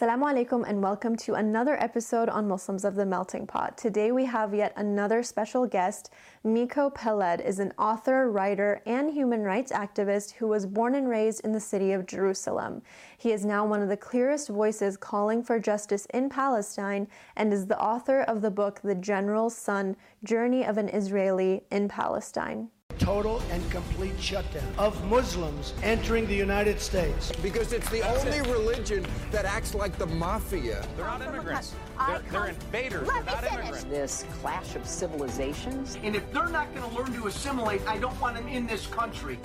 Assalamu alaikum and welcome to another episode on Muslims of the Melting Pot. Today we have yet another special guest. Miko Peled is an author, writer, and human rights activist who was born and raised in the city of Jerusalem. He is now one of the clearest voices calling for justice in Palestine and is the author of the book The General's Son Journey of an Israeli in Palestine total and complete shutdown of Muslims entering the United States. Because it's the That's only it. religion that acts like the mafia. They're not immigrants. They're, they're invaders. Let they're not finish. immigrants. This clash of civilizations. And if they're not going to learn to assimilate, I don't want them in this country.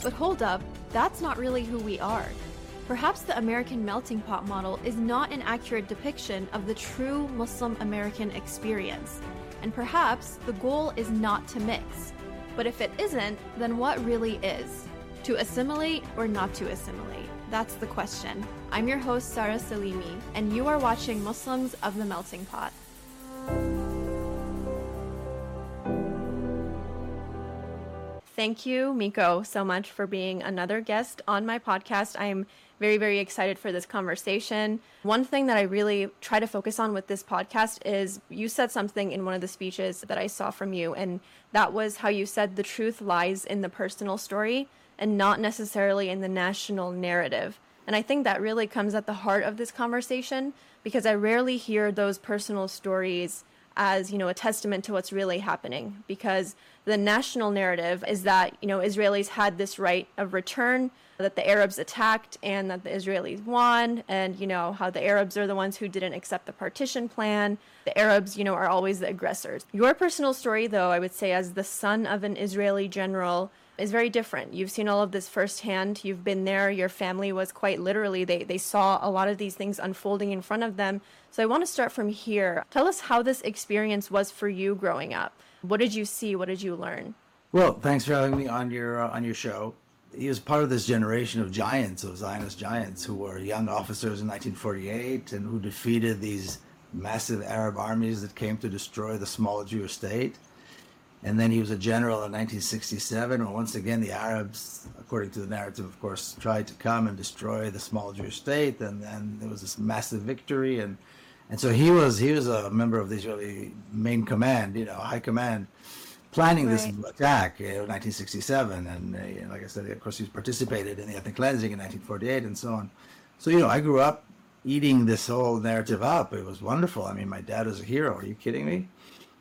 But hold up, that's not really who we are. Perhaps the American melting pot model is not an accurate depiction of the true Muslim American experience. And perhaps the goal is not to mix, but if it isn't, then what really is? To assimilate or not to assimilate? That's the question. I'm your host, Sarah Salimi, and you are watching Muslims of the Melting Pot. Thank you, Miko, so much for being another guest on my podcast. I'm very, very excited for this conversation. One thing that I really try to focus on with this podcast is you said something in one of the speeches that I saw from you, and that was how you said the truth lies in the personal story and not necessarily in the national narrative. And I think that really comes at the heart of this conversation because I rarely hear those personal stories as, you know, a testament to what's really happening because the national narrative is that, you know, Israelis had this right of return that the Arabs attacked and that the Israelis won, and you know how the Arabs are the ones who didn't accept the partition plan. The Arabs, you know, are always the aggressors. Your personal story, though, I would say, as the son of an Israeli general, is very different. You've seen all of this firsthand. You've been there. Your family was quite literally, they, they saw a lot of these things unfolding in front of them. So I want to start from here. Tell us how this experience was for you growing up. What did you see? What did you learn? Well, thanks for having me on your uh, on your show he was part of this generation of giants, of Zionist giants, who were young officers in 1948 and who defeated these massive Arab armies that came to destroy the small Jewish state. And then he was a general in 1967, when once again the Arabs, according to the narrative, of course, tried to come and destroy the small Jewish state. And then there was this massive victory, and and so he was he was a member of the Israeli main command, you know, high command planning right. this attack in 1967, and uh, like I said, of course, he participated in the ethnic cleansing in 1948, and so on. So you know, I grew up eating this whole narrative up. It was wonderful. I mean, my dad was a hero. Are you kidding me?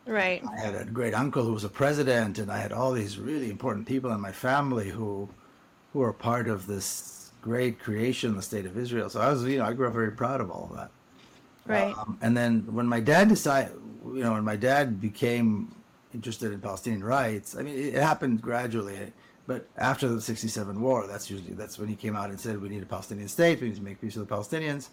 Right. I had a great uncle who was a president, and I had all these really important people in my family who who were part of this great creation, the state of Israel. So I was, you know, I grew up very proud of all of that. Right. Um, and then when my dad decided, you know, when my dad became interested in Palestinian rights. I mean, it happened gradually, but after the '67 war, that's usually that's when he came out and said we need a Palestinian state, we need to make peace with the Palestinians.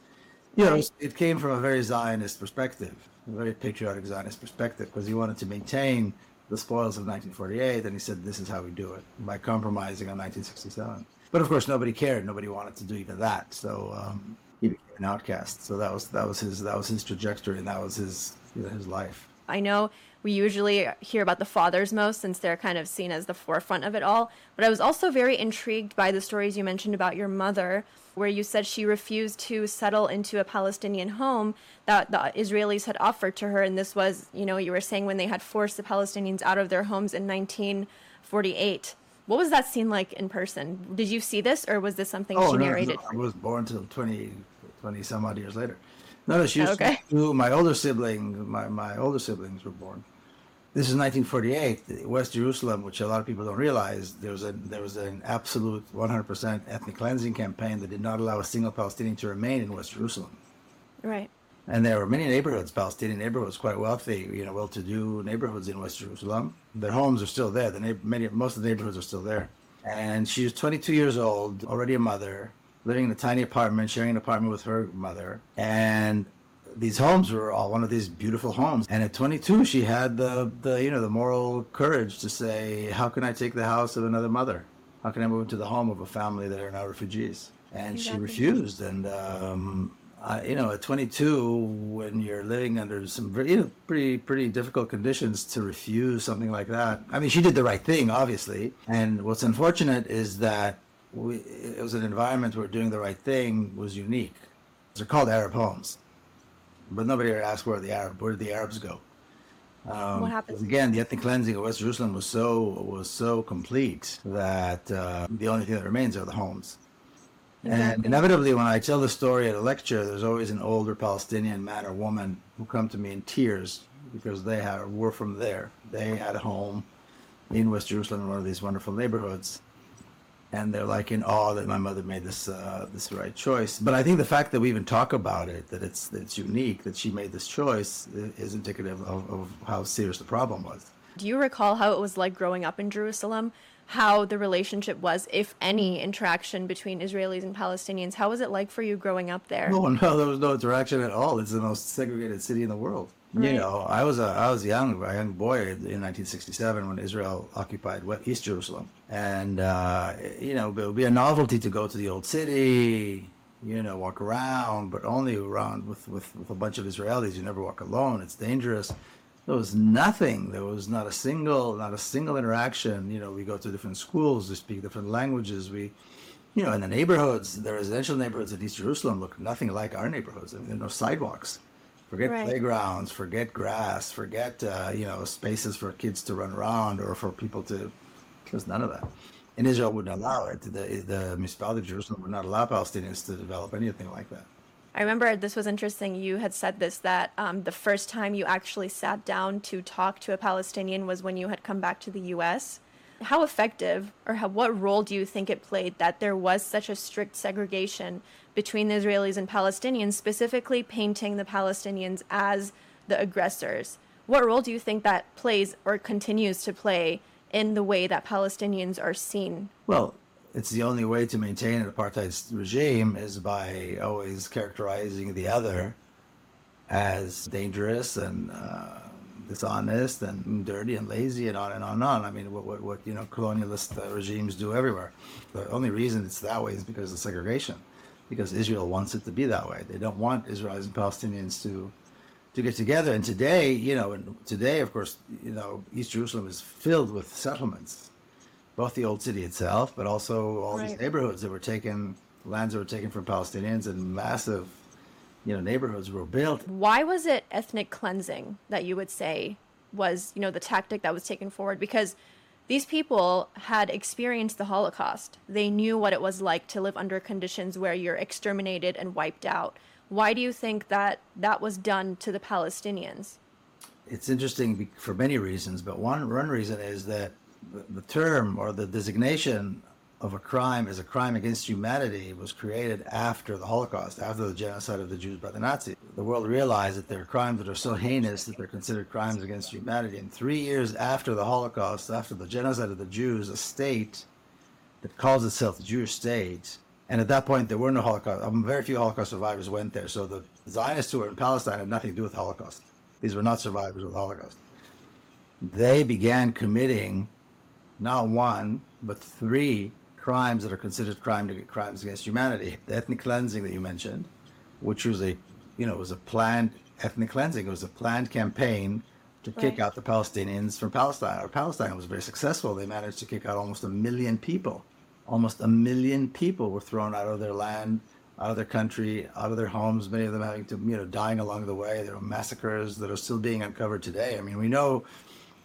You know, it came from a very Zionist perspective, very patriotic Zionist perspective, because he wanted to maintain the spoils of 1948, and he said this is how we do it by compromising on 1967. But of course, nobody cared. Nobody wanted to do even that. So um, he became an outcast. So that was that was his that was his trajectory, and that was his you know, his life. I know we usually hear about the fathers most since they're kind of seen as the forefront of it all. But I was also very intrigued by the stories you mentioned about your mother, where you said she refused to settle into a Palestinian home that the Israelis had offered to her. And this was, you know, you were saying when they had forced the Palestinians out of their homes in 1948. What was that scene like in person? Did you see this, or was this something oh, she narrated? No, I was born until 20, 20 some odd years later. No, no, she was okay. my older sibling. My, my older siblings were born this is 1948, West Jerusalem, which a lot of people don't realize. There was a there was an absolute 100% ethnic cleansing campaign that did not allow a single Palestinian to remain in West Jerusalem. Right. And there were many neighborhoods, Palestinian neighborhoods, quite wealthy, you know, well-to-do neighborhoods in West Jerusalem. Their homes are still there. The many most of the neighborhoods are still there. And she was 22 years old, already a mother, living in a tiny apartment, sharing an apartment with her mother. And these homes were all one of these beautiful homes. And at 22, she had the, the you know the moral courage to say, "How can I take the house of another mother? How can I move into the home of a family that are now refugees?" And exactly. she refused. And um, I, you know, at 22, when you're living under some very, you know, pretty pretty difficult conditions, to refuse something like that. I mean, she did the right thing, obviously. And what's unfortunate is that we, it was an environment where doing the right thing was unique They're called Arab homes, but nobody ever asked where the Arab where did the Arabs go. Um, what happens? Again, the ethnic cleansing of West Jerusalem was so was so complete that uh, the only thing that remains are the homes. And inevitably, when I tell the story at a lecture, there's always an older Palestinian man or woman who come to me in tears because they have, were from there. They had a home in West Jerusalem in one of these wonderful neighborhoods, and they're like in awe that my mother made this uh, this right choice. But I think the fact that we even talk about it, that it's that it's unique, that she made this choice, is indicative of, of how serious the problem was. Do you recall how it was like growing up in Jerusalem? How the relationship was, if any, interaction between Israelis and Palestinians? How was it like for you growing up there? No, no, there was no interaction at all. It's the most segregated city in the world. You know, I was a I was young, a young boy in 1967 when Israel occupied East Jerusalem, and uh, you know, it would be a novelty to go to the old city, you know, walk around, but only around with with, with a bunch of Israelis. You never walk alone. It's dangerous. There was nothing. There was not a single, not a single interaction. You know, we go to different schools. We speak different languages. We you know, in the neighborhoods, the residential neighborhoods of East Jerusalem look nothing like our neighborhoods. I mean, there are no sidewalks. Forget Right. playgrounds, forget grass, forget, uh, you know, spaces for kids to run around or for people to. There's none of that. And Israel wouldn't allow it. The, the municipality of Jerusalem would not allow Palestinians to develop anything like that. I remember this was interesting. You had said this that um, the first time you actually sat down to talk to a Palestinian was when you had come back to the U.S. How effective, or how, what role do you think it played that there was such a strict segregation between the Israelis and Palestinians, specifically painting the Palestinians as the aggressors? What role do you think that plays or continues to play in the way that Palestinians are seen? Well, it's the only way to maintain an apartheid regime is by always characterizing the other as dangerous and uh, dishonest and dirty and lazy and on and on and on. I mean, what what, what you know colonialist uh, regimes do everywhere. The only reason it's that way is because of segregation, because Israel wants it to be that way. They don't want Israelis and Palestinians to to get together. And today, you know, and today, of course, you know, East Jerusalem is filled with settlements, both the old city itself, but also all these neighborhoods that were taken, lands that were taken from Palestinians, and massive, you know, neighborhoods were built. why was it ethnic cleansing that you would say was you know the tactic that was taken forward because these people had experienced the holocaust. They knew what it was like to live under conditions where you're exterminated and wiped out. Why do you think that that was done to the palestinians? It's interesting for many reasons, but one one reason is that the, the term or the designation of a crime as a crime against humanity was created after the Holocaust, after the genocide of the Jews by the Nazis. The world realized that there are crimes that are so heinous that they're considered crimes against humanity. And three years after the Holocaust, after the genocide of the Jews, a state that calls itself the Jewish state. And at that point, there were no Holocaust. Um, very few Holocaust survivors went there. So the Zionists who were in Palestine had nothing to do with the Holocaust. These were not survivors of the Holocaust. They began committing not one, but three crimes that are considered crime to, crimes against humanity. The ethnic cleansing that you mentioned, which was a, you know, was a planned ethnic cleansing. It was a planned campaign to kick out the Palestinians from Palestine. Or Palestine was very successful. They managed to kick out almost a million people. Almost a million people were thrown out of their land, out of their country, out of their homes. Many of them having to, you know, dying along the way. There were massacres that are still being uncovered today. I mean, we know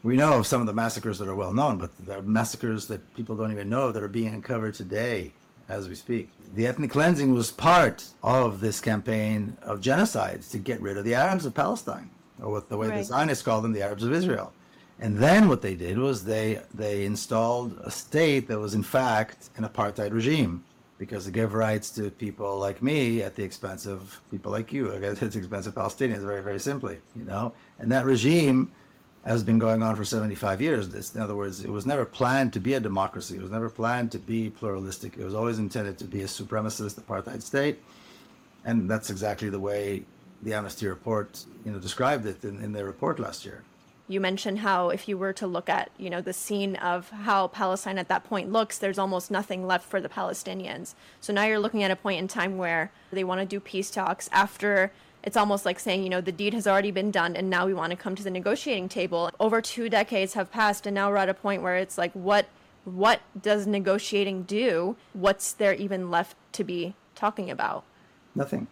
we know of some of the massacres that are well known, but there are massacres that people don't even know that are being uncovered today as we speak. The ethnic cleansing was part of this campaign of genocide to get rid of the Arabs of Palestine, or what the way the Zionists call them, the Arabs of Israel. And then what they did was they they installed a state that was in fact an apartheid regime because it gave rights to people like me at the expense of people like you, I guess at the expense of Palestinians, very, very simply, you know? And that regime has been going on for 75 years. This, in other words, it was never planned to be a democracy. It was never planned to be pluralistic. It was always intended to be a supremacist apartheid state. And that's exactly the way the Amnesty report, you know, described it in, in their report last year. you mentioned how if you were to look at you know the scene of how palestine at that point looks there's almost nothing left for the palestinians so now you're looking at a point in time where they want to do peace talks after it's almost like saying you know the deed has already been done and now we want to come to the negotiating table over two decades have passed and now we're at a point where it's like what what does negotiating do what's there even left to be talking about Nothing.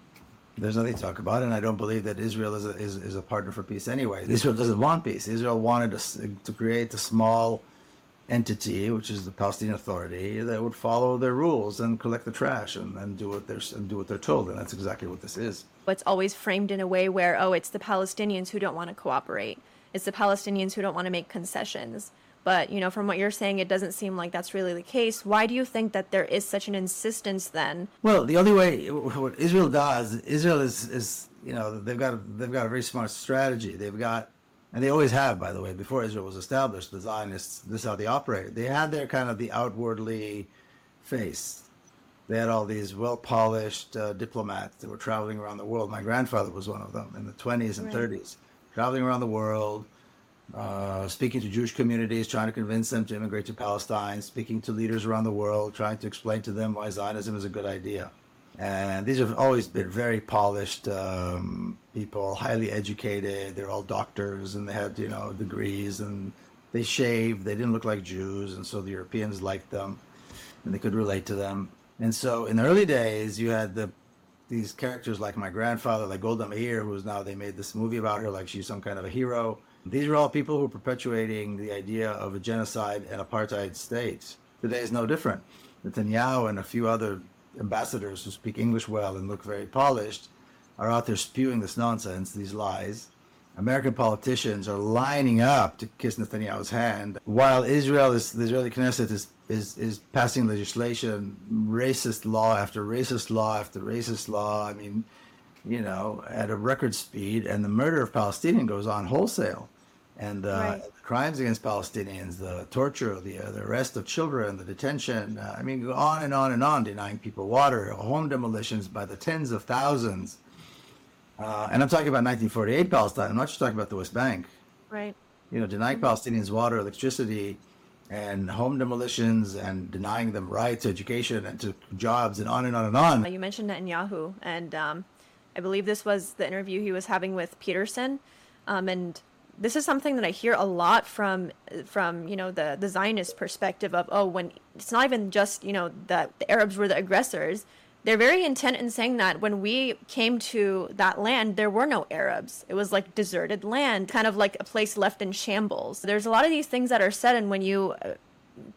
There's nothing to talk about, and I don't believe that Israel is a, is, is a partner for peace anyway. Israel doesn't want peace. Israel wanted to, to create a small entity, which is the Palestinian Authority, that would follow their rules and collect the trash and, and do what they're and do what they're told, and that's exactly what this is. But it's always framed in a way where, oh, it's the Palestinians who don't want to cooperate. It's the Palestinians who don't want to make concessions. But, you know, from what you're saying, it doesn't seem like that's really the case. Why do you think that there is such an insistence then? Well, the only way what Israel does, Israel is, is you know, they've got they've got a very smart strategy. They've got and they always have, by the way, before Israel was established, the Zionists, this is how they operated. They had their kind of the outwardly face. They had all these well polished uh, diplomats that were traveling around the world. My grandfather was one of them in the 20s and right. 30s, traveling around the world, uh, speaking to Jewish communities, trying to convince them to immigrate to Palestine, speaking to leaders around the world, trying to explain to them why Zionism is a good idea. And these have always been very polished um, people, highly educated. They're all doctors and they had, you know, degrees and they shaved. They didn't look like Jews. And so the Europeans liked them and they could relate to them. And so in the early days, you had the these characters like my grandfather, like Golda Meir, who's now they made this movie about her, like she's some kind of a hero. These are all people who are perpetuating the idea of a genocide and apartheid state. Today is no different. Netanyahu and a few other ambassadors who speak English well and look very polished are out there spewing this nonsense, these lies. American politicians are lining up to kiss Netanyahu's hand, while Israel is the Israeli Knesset is is is passing legislation, racist law after racist law after racist law. I mean, you know, at a record speed, and the murder of Palestinians goes on wholesale and uh, right. crimes against Palestinians, the torture, the, uh, the arrest of children, the detention. Uh, I mean, on and on and on, denying people water, home demolitions by the tens of thousands. Uh, and I'm talking about 1948 Palestine. I'm not just talking about the West Bank. Right. You know, denying mm-hmm. Palestinians water, electricity, and home demolitions, and denying them rights, to education, and to jobs, and on and on and on. You mentioned Netanyahu, and um, I believe this was the interview he was having with Peterson. Um, and this is something that I hear a lot from from you know the the Zionist perspective of oh when it's not even just you know that the Arabs were the aggressors. They're very intent in saying that when we came to that land there were no Arabs. It was like deserted land kind of like a place left in shambles. There's a lot of these things that are said and when you uh,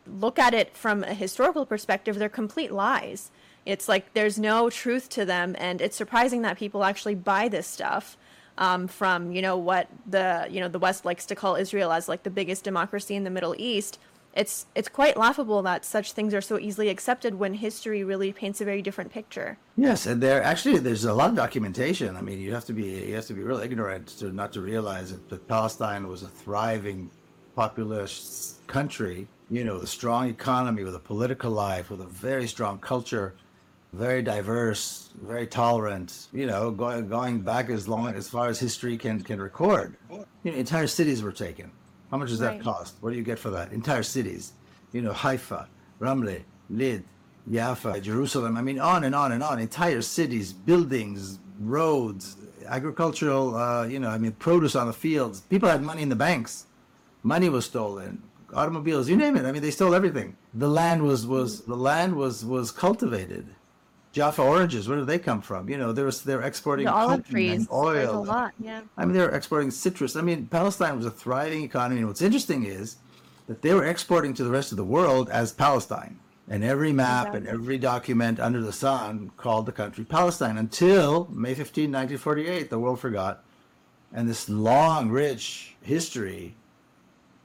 look at it from a historical perspective they're complete lies. It's like there's no truth to them and it's surprising that people actually buy this stuff um, from you know what the you know the West likes to call Israel as like the biggest democracy in the Middle East. It's it's quite laughable that such things are so easily accepted when history really paints a very different picture. Yes, and there actually there's a lot of documentation. I mean, you have to be you have to be real ignorant to not to realize that, Palestine was a thriving, populous country. You know, a strong economy, with a political life, with a very strong culture very diverse, very tolerant. You know, going going back as long as far as history can can record. You know, entire cities were taken. How much does right. that cost? What do you get for that? Entire cities. You know, Haifa, Ramle, Lid, Jaffa, Jerusalem. I mean, on and on and on. Entire cities, buildings, roads, agricultural. Uh, you know, I mean, produce on the fields. People had money in the banks. Money was stolen. Automobiles, you name it. I mean, they stole everything. The land was was the land was was cultivated Jaffa oranges, where do they come from? You know, there they're exporting the olive trees, oil. There's a lot, yeah. I mean, they're exporting citrus. I mean, Palestine was a thriving economy. And what's interesting is that they were exporting to the rest of the world as Palestine. And every map exactly. and every document under the sun called the country Palestine until May 15, 1948. The world forgot. And this long, rich history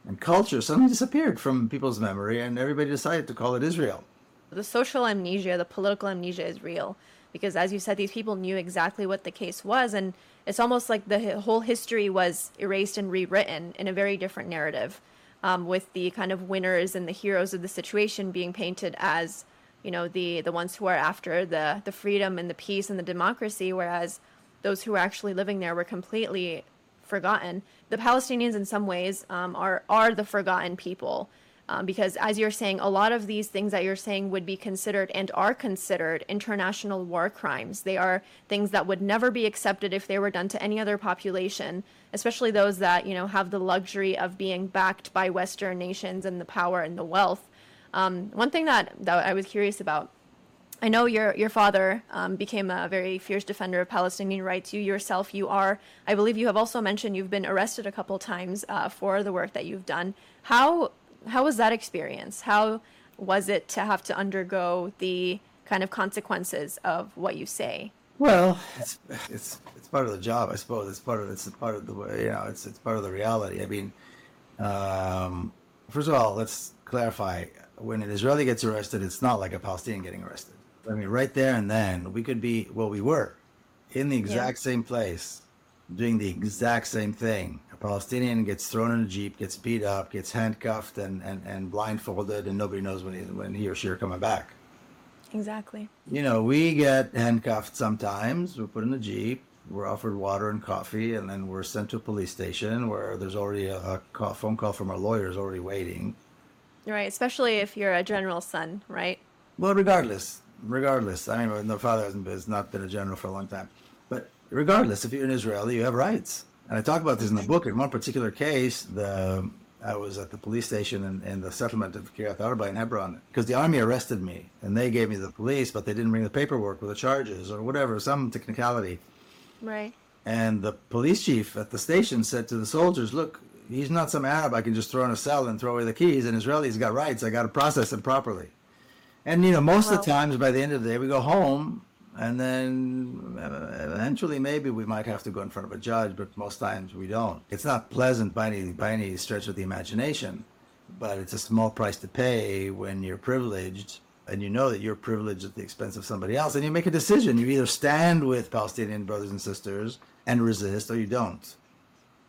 and culture suddenly disappeared from people's memory, and everybody decided to call it Israel the social amnesia, the political amnesia is real because, as you said, these people knew exactly what the case was, and it's almost like the whole history was erased and rewritten in a very different narrative, um, with the kind of winners and the heroes of the situation being painted as, you know, the the ones who are after the the freedom and the peace and the democracy, whereas those who were actually living there were completely forgotten. The Palestinians, in some ways, um, are are the forgotten people um, because, as you're saying, a lot of these things that you're saying would be considered and are considered international war crimes. They are things that would never be accepted if they were done to any other population, especially those that, you know, have the luxury of being backed by Western nations and the power and the wealth. Um, one thing that, that I was curious about I know your your father um, became a very fierce defender of Palestinian rights. You yourself, you are. I believe you have also mentioned you've been arrested a couple times uh, for the work that you've done. How how was that experience? How was it to have to undergo the kind of consequences of what you say? Well, it's it's it's part of the job, I suppose. It's part of it's part of the you know it's it's part of the reality. I mean, um, first of all, let's clarify: when an Israeli gets arrested, it's not like a Palestinian getting arrested. I mean, right there and then, we could be well, we were in the exact yeah. same place, doing the exact same thing. Palestinian gets thrown in a jeep, gets beat up, gets handcuffed, and and, and blindfolded, and nobody knows when he when he or she are coming back. Exactly. You know, we get handcuffed sometimes. We're put in a jeep. We're offered water and coffee, and then we're sent to a police station where there's already a, a call, phone call from our lawyers already waiting. Right, especially if you're a general's son, right? Well, regardless, regardless. I mean, my father has not been a general for a long time, but regardless, if you're an Israeli, you have rights. And I talk about this in the book. In one particular case, the I was at the police station in, in the settlement of Kiryat Arba in Hebron because the army arrested me and they gave me the police, but they didn't bring the paperwork with the charges or whatever, some technicality. Right. And the police chief at the station said to the soldiers, "Look, he's not some Arab I can just throw in a cell and throw away the keys. An Israeli's got rights. I got to process him properly." And you know, most well, of the times by the end of the day, we go home and then uh, eventually maybe we might have to go in front of a judge but most times we don't it's not pleasant by any by any stretch of the imagination but it's a small price to pay when you're privileged and you know that you're privileged at the expense of somebody else and you make a decision you either stand with palestinian brothers and sisters and resist or you don't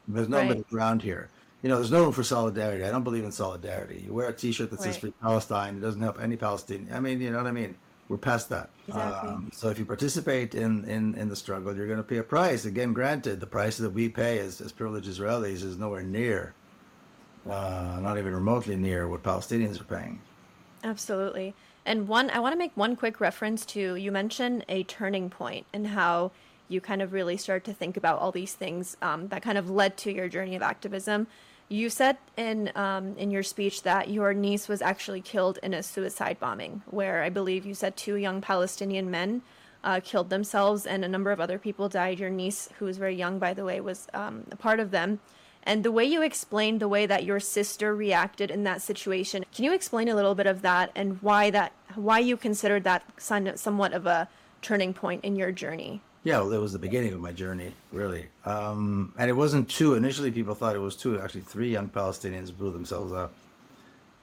there's no right. middle ground here you know, there's no room for solidarity. I don't believe in solidarity. You wear a T-shirt that right. says "Free Palestine." It doesn't help any Palestinian. I mean, you know what I mean? We're past that. Exactly. Um, so if you participate in, in, in the struggle, you're going to pay a price. Again, granted, the price that we pay as, as privileged Israelis is nowhere near, uh, not even remotely near what Palestinians are paying. Absolutely. And one, I want to make one quick reference to you mentioned a turning point and how you kind of really start to think about all these things um, that kind of led to your journey of activism. You said in um, in your speech that your niece was actually killed in a suicide bombing, where I believe you said two young Palestinian men uh, killed themselves and a number of other people died. Your niece, who was very young, by the way, was um, a part of them. And the way you explained the way that your sister reacted in that situation, can you explain a little bit of that and why that why you considered that somewhat of a turning point in your journey? Yeah, well, it was the beginning of my journey, really. Um, and it wasn't two. Initially, people thought it was two. Actually, three young Palestinians blew themselves up.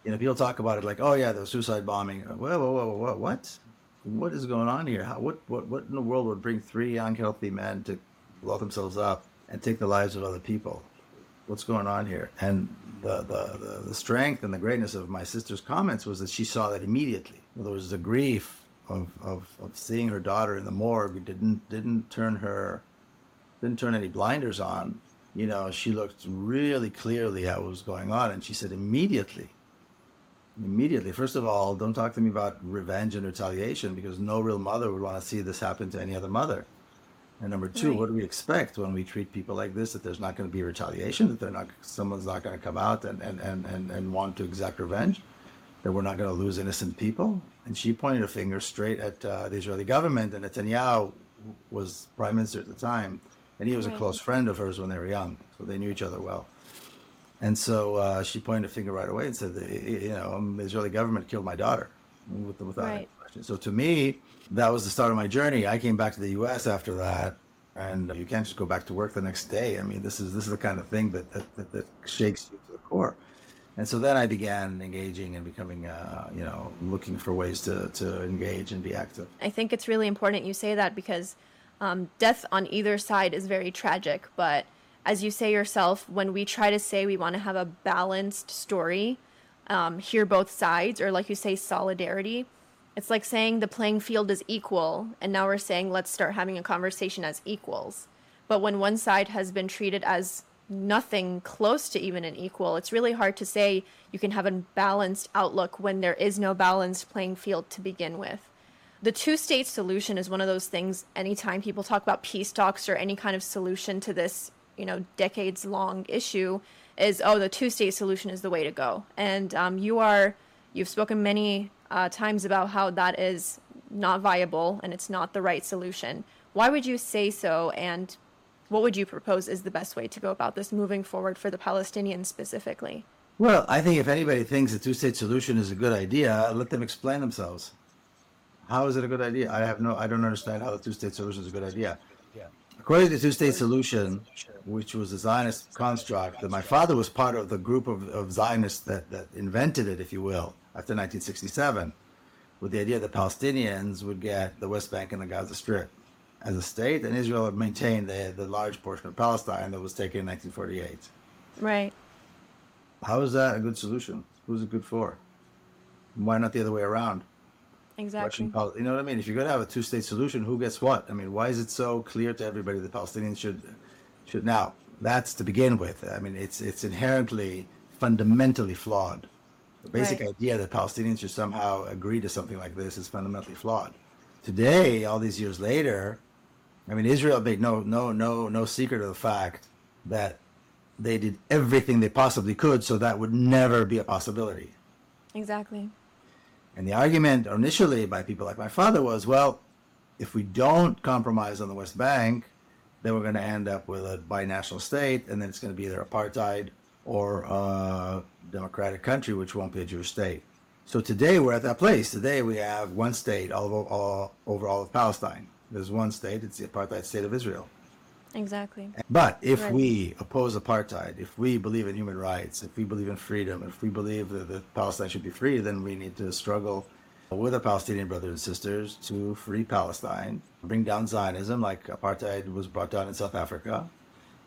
You know, people talk about it like, oh, yeah, the suicide bombing. Whoa, whoa, whoa, whoa, what? What is going on here? How, what, what, what in the world would bring three young, healthy men to blow themselves up and take the lives of other people? What's going on here? And the, the, the, the strength and the greatness of my sister's comments was that she saw that immediately. There was the grief of, of, of seeing her daughter in the morgue didn't didn't turn her didn't turn any blinders on. You know, she looked really clearly at what was going on, and she said immediately, immediately. First of all, don't talk to me about revenge and retaliation because no real mother would want to see this happen to any other mother. And number two, right. what do we expect when we treat people like this? That there's not going to be retaliation, that they're not, someone's not going to come out and, and, and, and, and want to exact revenge that we're not going to lose innocent people. And she pointed a finger straight at uh, the Israeli government. And Netanyahu was prime minister at the time, and he was right. a close friend of hers when they were young, so they knew each other well. And so uh, she pointed a finger right away and said, you know, um, the Israeli government killed my daughter, without right. any question. So to me, that was the start of my journey. I came back to the U.S. after that, and you can't just go back to work the next day. I mean, this is this is the kind of thing that that, that, that shakes you to the core and so then I began engaging and becoming, uh, you know, looking for ways to, to engage and be active. I think it's really important you say that because um, death on either side is very tragic. But as you say yourself, when we try to say we want to have a balanced story, um, hear both sides, or like you say, solidarity, it's like saying the playing field is equal. And now we're saying let's start having a conversation as equals. But when one side has been treated as nothing close to even an equal. It's really hard to say you can have a balanced outlook when there is no balanced playing field to begin with. The two state solution is one of those things anytime people talk about peace talks or any kind of solution to this, you know, decades long issue is, oh, the two state solution is the way to go. And um, you are, you've spoken many uh, times about how that is not viable and it's not the right solution. Why would you say so? And what would you propose is the best way to go about this moving forward for the Palestinians specifically? Well, I think if anybody thinks a two state solution is a good idea, let them explain themselves. How is it a good idea? I have no, I don't understand how the two state solution is a good idea. According to the two state solution, which was a Zionist construct, that my father was part of the group of, of Zionists that, that invented it, if you will, after 1967, with the idea that Palestinians would get the West Bank and the Gaza Strip as a state, and Israel would maintain the, the large portion of Palestine that was taken in 1948. Right. How is that a good solution? Who's it good for? Why not the other way around? Exactly. You know what I mean? If you're going to have a two-state solution, who gets what? I mean, why is it so clear to everybody that Palestinians should should now? That's to begin with. I mean, it's it's inherently fundamentally flawed. The basic right. idea that Palestinians should somehow agree to something like this is fundamentally flawed. Today, all these years later, I mean, Israel made no no no no secret of the fact that they did everything they possibly could so that would never be a possibility. Exactly. And the argument initially by people like my father was, well, if we don't compromise on the West Bank, then we're going to end up with a binational state, and then it's going to be either apartheid or a democratic country, which won't be a Jewish state. So today we're at that place. Today we have one state all, all over all of Palestine. There's one state. It's the apartheid state of Israel. Exactly. But if right. we oppose apartheid, if we believe in human rights, if we believe in freedom, if we believe that, that Palestine should be free, then we need to struggle with our Palestinian brothers and sisters to free Palestine, bring down Zionism like apartheid was brought down in South Africa,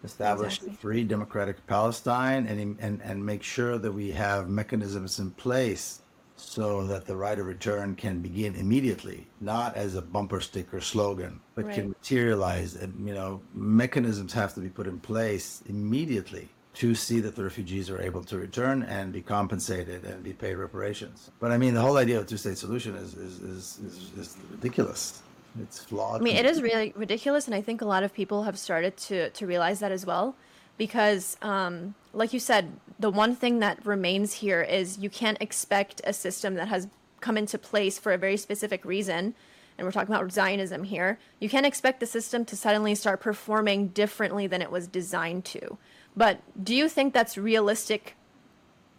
establish exactly. free democratic Palestine, and, and, and make sure that we have mechanisms in place so that the right of return can begin immediately, not as a bumper sticker slogan, but right. can materialize. And, you know, mechanisms have to be put in place immediately to see that the refugees are able to return and be compensated and be paid reparations. But I mean, the whole idea of two state solution is, is, is, is, is ridiculous. It's flawed. I mean, it is really ridiculous. And I think a lot of people have started to, to realize that as well because um, like you said the one thing that remains here is you can't expect a system that has come into place for a very specific reason and we're talking about zionism here. You can't expect the system to suddenly start performing differently than it was designed to. But do you think that's realistic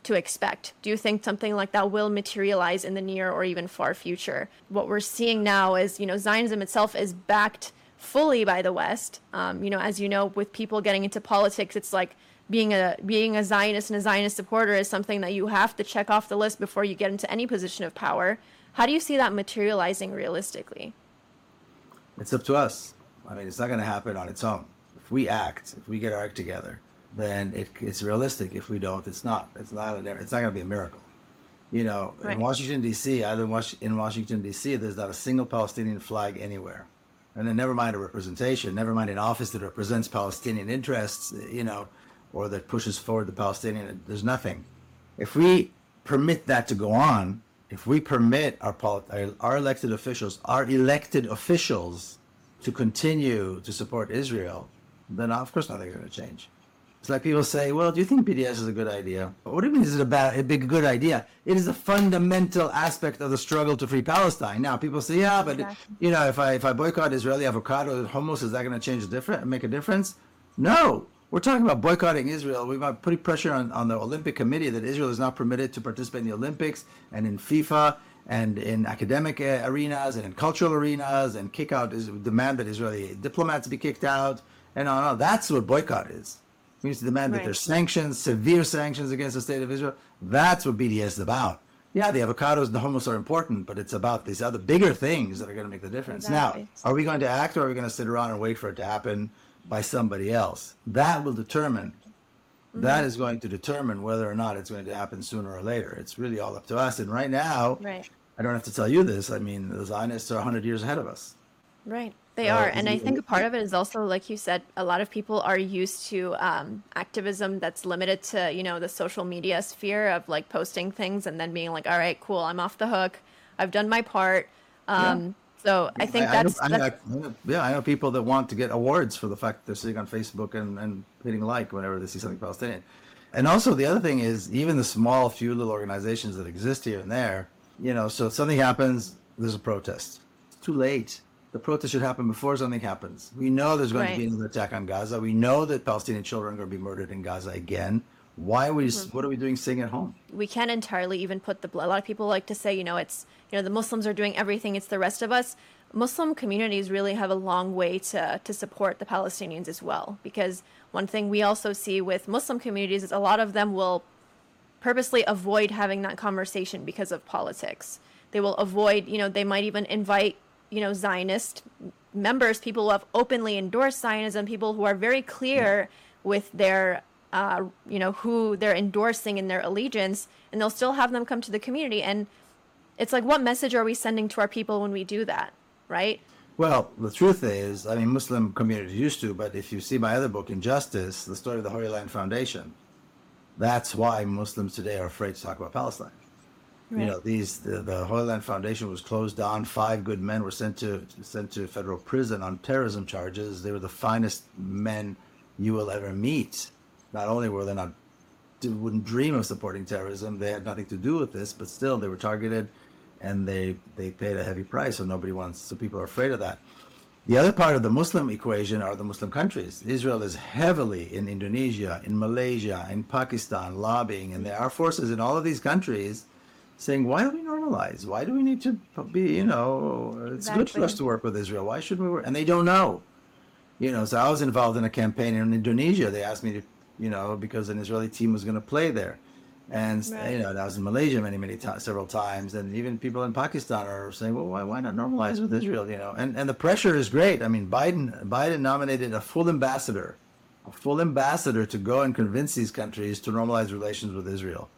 to expect? Do you think something like that will materialize in the near or even far future? What we're seeing now is you know zionism itself is backed fully by the West. Um, you know, as you know, with people getting into politics, it's like being a being a Zionist and a Zionist supporter is something that you have to check off the list before you get into any position of power. How do you see that materializing realistically? It's up to us. I mean, it's not going to happen on its own. If we act, if we get our act together, then it, it's realistic. If we don't, it's not. It's not. A, It's not going to be a miracle. You know, right. in Washington D.C., I live in Washington D.C. There's not a single Palestinian flag anywhere and then never mind a representation, never mind an office that represents Palestinian interests, you know, or that pushes forward the Palestinian. There's nothing. If we permit that to go on, if we permit our our elected officials, our elected officials, to continue to support Israel, then of course nothing's going to change. It's like people say, well, do you think BDS is a good idea? What do you mean is it a bad, a big good idea? It is a fundamental aspect of the struggle to free Palestine. Now people say, yeah, but exactly. you know, if I if I boycott Israeli avocado hummus, is that going to change the difference, make a difference? No. We're talking about boycotting Israel. We've got putting pressure on, on the Olympic Committee that Israel is not permitted to participate in the Olympics and in FIFA and in academic uh, arenas and in cultural arenas and kick out, demand that Israeli diplomats be kicked out. And on. all. That's what boycott is. We need to demand right. that there's sanctions, severe sanctions against the state of Israel. That's what BDS is about. Yeah, the avocados and the hummus are important, but it's about these other bigger things that are going to make the difference. Exactly. Now, are we going to act or are we going to sit around and wait for it to happen by somebody else? That will determine. Mm-hmm. That is going to determine whether or not it's going to happen sooner or later. It's really all up to us. And right now, right. I don't have to tell you this. I mean, the Zionists are 100 years ahead of us. Right. They are. And I think a part of it is also, like you said, a lot of people are used to um, activism that's limited to, you know, the social media sphere of like posting things and then being like, all right, cool, I'm off the hook. I've done my part. Um, yeah. So I think I, that's, I know, that's... I know, yeah, I know people that want to get awards for the fact that they're sitting on Facebook and, and hitting like whenever they see something Palestinian. And also the other thing is even the small few little organizations that exist here and there, you know, so if something happens, there's a protest It's too late. The protest should happen before something happens. We know there's going Right. to be another attack on Gaza. We know that Palestinian children are going to be murdered in Gaza again. Why are we? Mm-hmm. What are we doing staying at home? we can't entirely even put the a lot of people like to say you know it's you know the muslims are doing everything it's the rest of us muslim communities really have a long way to to support the palestinians as well because one thing we also see with muslim communities is a lot of them will purposely avoid having that conversation because of politics they will avoid you know they might even invite you know zionist members people who have openly endorsed zionism people who are very clear with their uh, you know who they're endorsing in their allegiance and they'll still have them come to the community. And it's like what message are we sending to our people when we do that right? Well, the truth is, I mean, Muslim communities used to, but if you see my other book, Injustice, the story of the Holy Land Foundation, that's why Muslims today are afraid to talk about Palestine. You know, these the, the Holy Land Foundation was closed down. Five good men were sent to sent to federal prison on terrorism charges. They were the finest men you will ever meet. Not only were they not wouldn't dream of supporting terrorism, they had nothing to do with this, but still they were targeted, and they they paid a heavy price. So nobody wants. So people are afraid of that. The other part of the Muslim equation are the Muslim countries. Israel is heavily in Indonesia, in Malaysia, in Pakistan lobbying, and there are forces in all of these countries saying, "Why do we normalize? Why do we need to be? You know, it's good for us to work with Israel. Why shouldn't we work?" And they don't know. You know, so I was involved in a campaign in Indonesia. They asked me to, you know, because an Israeli team was going to play there, and Right. you know, and I was in Malaysia many, many times, several times, and even people in Pakistan are saying, "Well, why, why not normalize with Israel?" You know, and and the pressure is great. I mean, Biden Biden nominated a full ambassador, a full ambassador to go and convince these countries to normalize relations with Israel.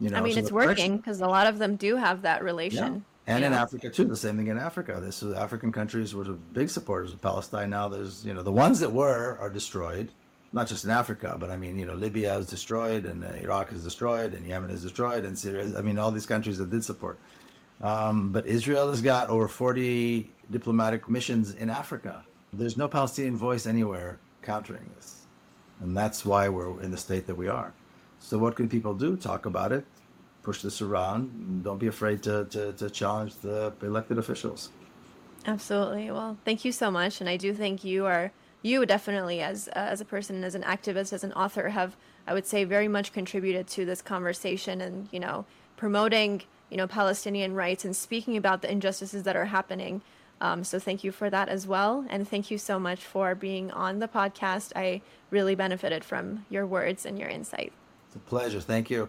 You know, i mean so it's working because a lot of them do have that relation. yeah. And you in? Africa too, the same thing in Africa. This is African countries were big supporters of Palestine. Now there's you know the ones that were are destroyed, not just in Africa, but I mean you know Libya is destroyed and uh, Iraq is destroyed and Yemen is destroyed and Syria. I mean all these countries that did support. Um, but Israel has got over 40 diplomatic missions in Africa. There's no Palestinian voice anywhere countering this, and that's why we're in the state that we are. So what can people do? Talk about it, push this around. Don't be afraid to, to, to challenge the elected officials. Absolutely. Well, thank you so much, and I do think you are you definitely as uh, as a person, as an activist, as an author, have I would say very much contributed to this conversation, and you know, promoting you know Palestinian rights and speaking about the injustices that are happening. Um, so thank you for that as well, and thank you so much for being on the podcast. I really benefited from your words and your insight. It's a pleasure. Thank you.